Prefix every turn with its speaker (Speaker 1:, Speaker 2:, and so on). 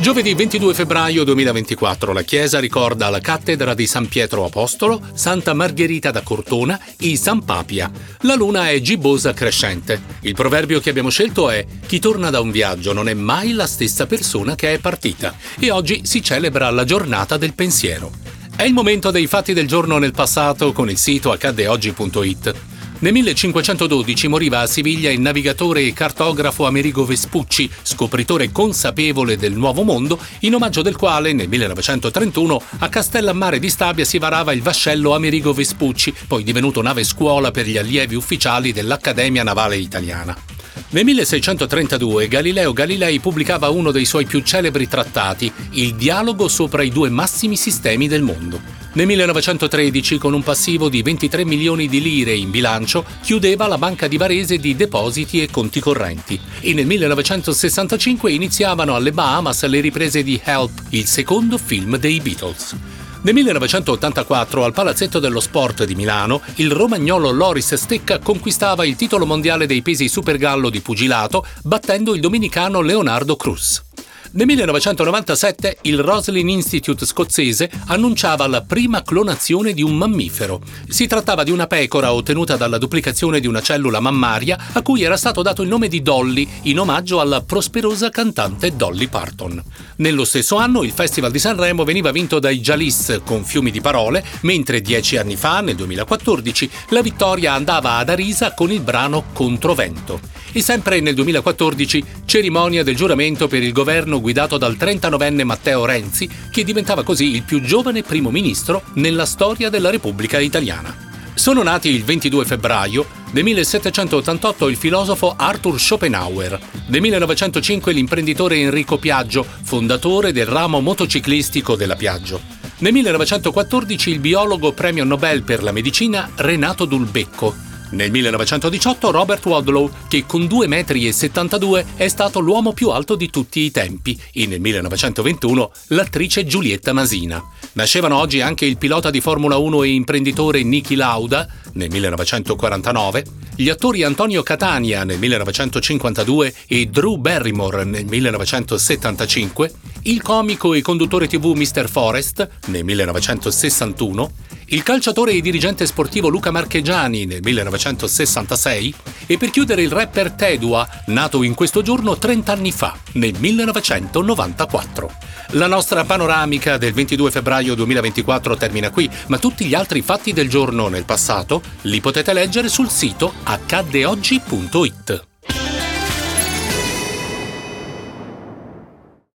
Speaker 1: Giovedì 22 febbraio 2024 la Chiesa ricorda la cattedra di San Pietro Apostolo, Santa Margherita da Cortona e San Papia. La luna è gibbosa crescente. Il proverbio che abbiamo scelto è chi torna da un viaggio non è mai la stessa persona che è partita e oggi si celebra la giornata del pensiero. È il momento dei fatti del giorno nel passato con il sito accaddeoggi.it. Nel 1512 moriva a Siviglia il navigatore e cartografo Amerigo Vespucci, scopritore consapevole del Nuovo Mondo, in omaggio del quale nel 1931 a Castellammare di Stabia si varava il vascello Amerigo Vespucci, poi divenuto nave scuola per gli allievi ufficiali dell'Accademia Navale Italiana. Nel 1632 Galileo Galilei pubblicava uno dei suoi più celebri trattati, Il dialogo sopra i due massimi sistemi del mondo. Nel 1913, con un passivo di 23 milioni di lire in bilancio, chiudeva la Banca di Varese di depositi e conti correnti. E nel 1965 iniziavano alle Bahamas le riprese di Help, il secondo film dei Beatles. Nel 1984 al Palazzetto dello Sport di Milano, il romagnolo Loris Stecca conquistava il titolo mondiale dei pesi supergallo di pugilato, battendo il dominicano Leonardo Cruz. Nel 1997 il Roslin Institute scozzese annunciava la prima clonazione di un mammifero. Si trattava di una pecora ottenuta dalla duplicazione di una cellula mammaria a cui era stato dato il nome di Dolly in omaggio alla prosperosa cantante Dolly Parton. Nello stesso anno il Festival di Sanremo veniva vinto dai Jalis con fiumi di parole, mentre dieci anni fa, nel 2014, la vittoria andava ad Arisa con il brano Controvento. E sempre nel 2014, cerimonia del giuramento per il governo guidato dal 39enne Matteo Renzi, che diventava così il più giovane primo ministro nella storia della Repubblica Italiana. Sono nati il 22 febbraio del 1788 il filosofo Arthur Schopenhauer, nel 1905 l'imprenditore Enrico Piaggio, fondatore del ramo motociclistico della Piaggio. Nel 1914 il biologo premio Nobel per la medicina Renato Dulbecco nel 1918 Robert Wadlow, che con 2,72 m è stato l'uomo più alto di tutti i tempi, e nel 1921 l'attrice Giulietta Masina. Nascevano oggi anche il pilota di Formula 1 e imprenditore Niki Lauda, nel 1949, gli attori Antonio Catania nel 1952 e Drew Barrymore nel 1975, il comico e conduttore tv Mr. Forrest nel 1961, il calciatore e dirigente sportivo Luca Marchegiani nel 1966 e per chiudere il rapper Tedua, nato in questo giorno 30 anni fa, nel 1994. La nostra panoramica del 22 febbraio 2024 termina qui, ma tutti gli altri fatti del giorno nel passato li potete leggere sul sito accaddeoggi.it.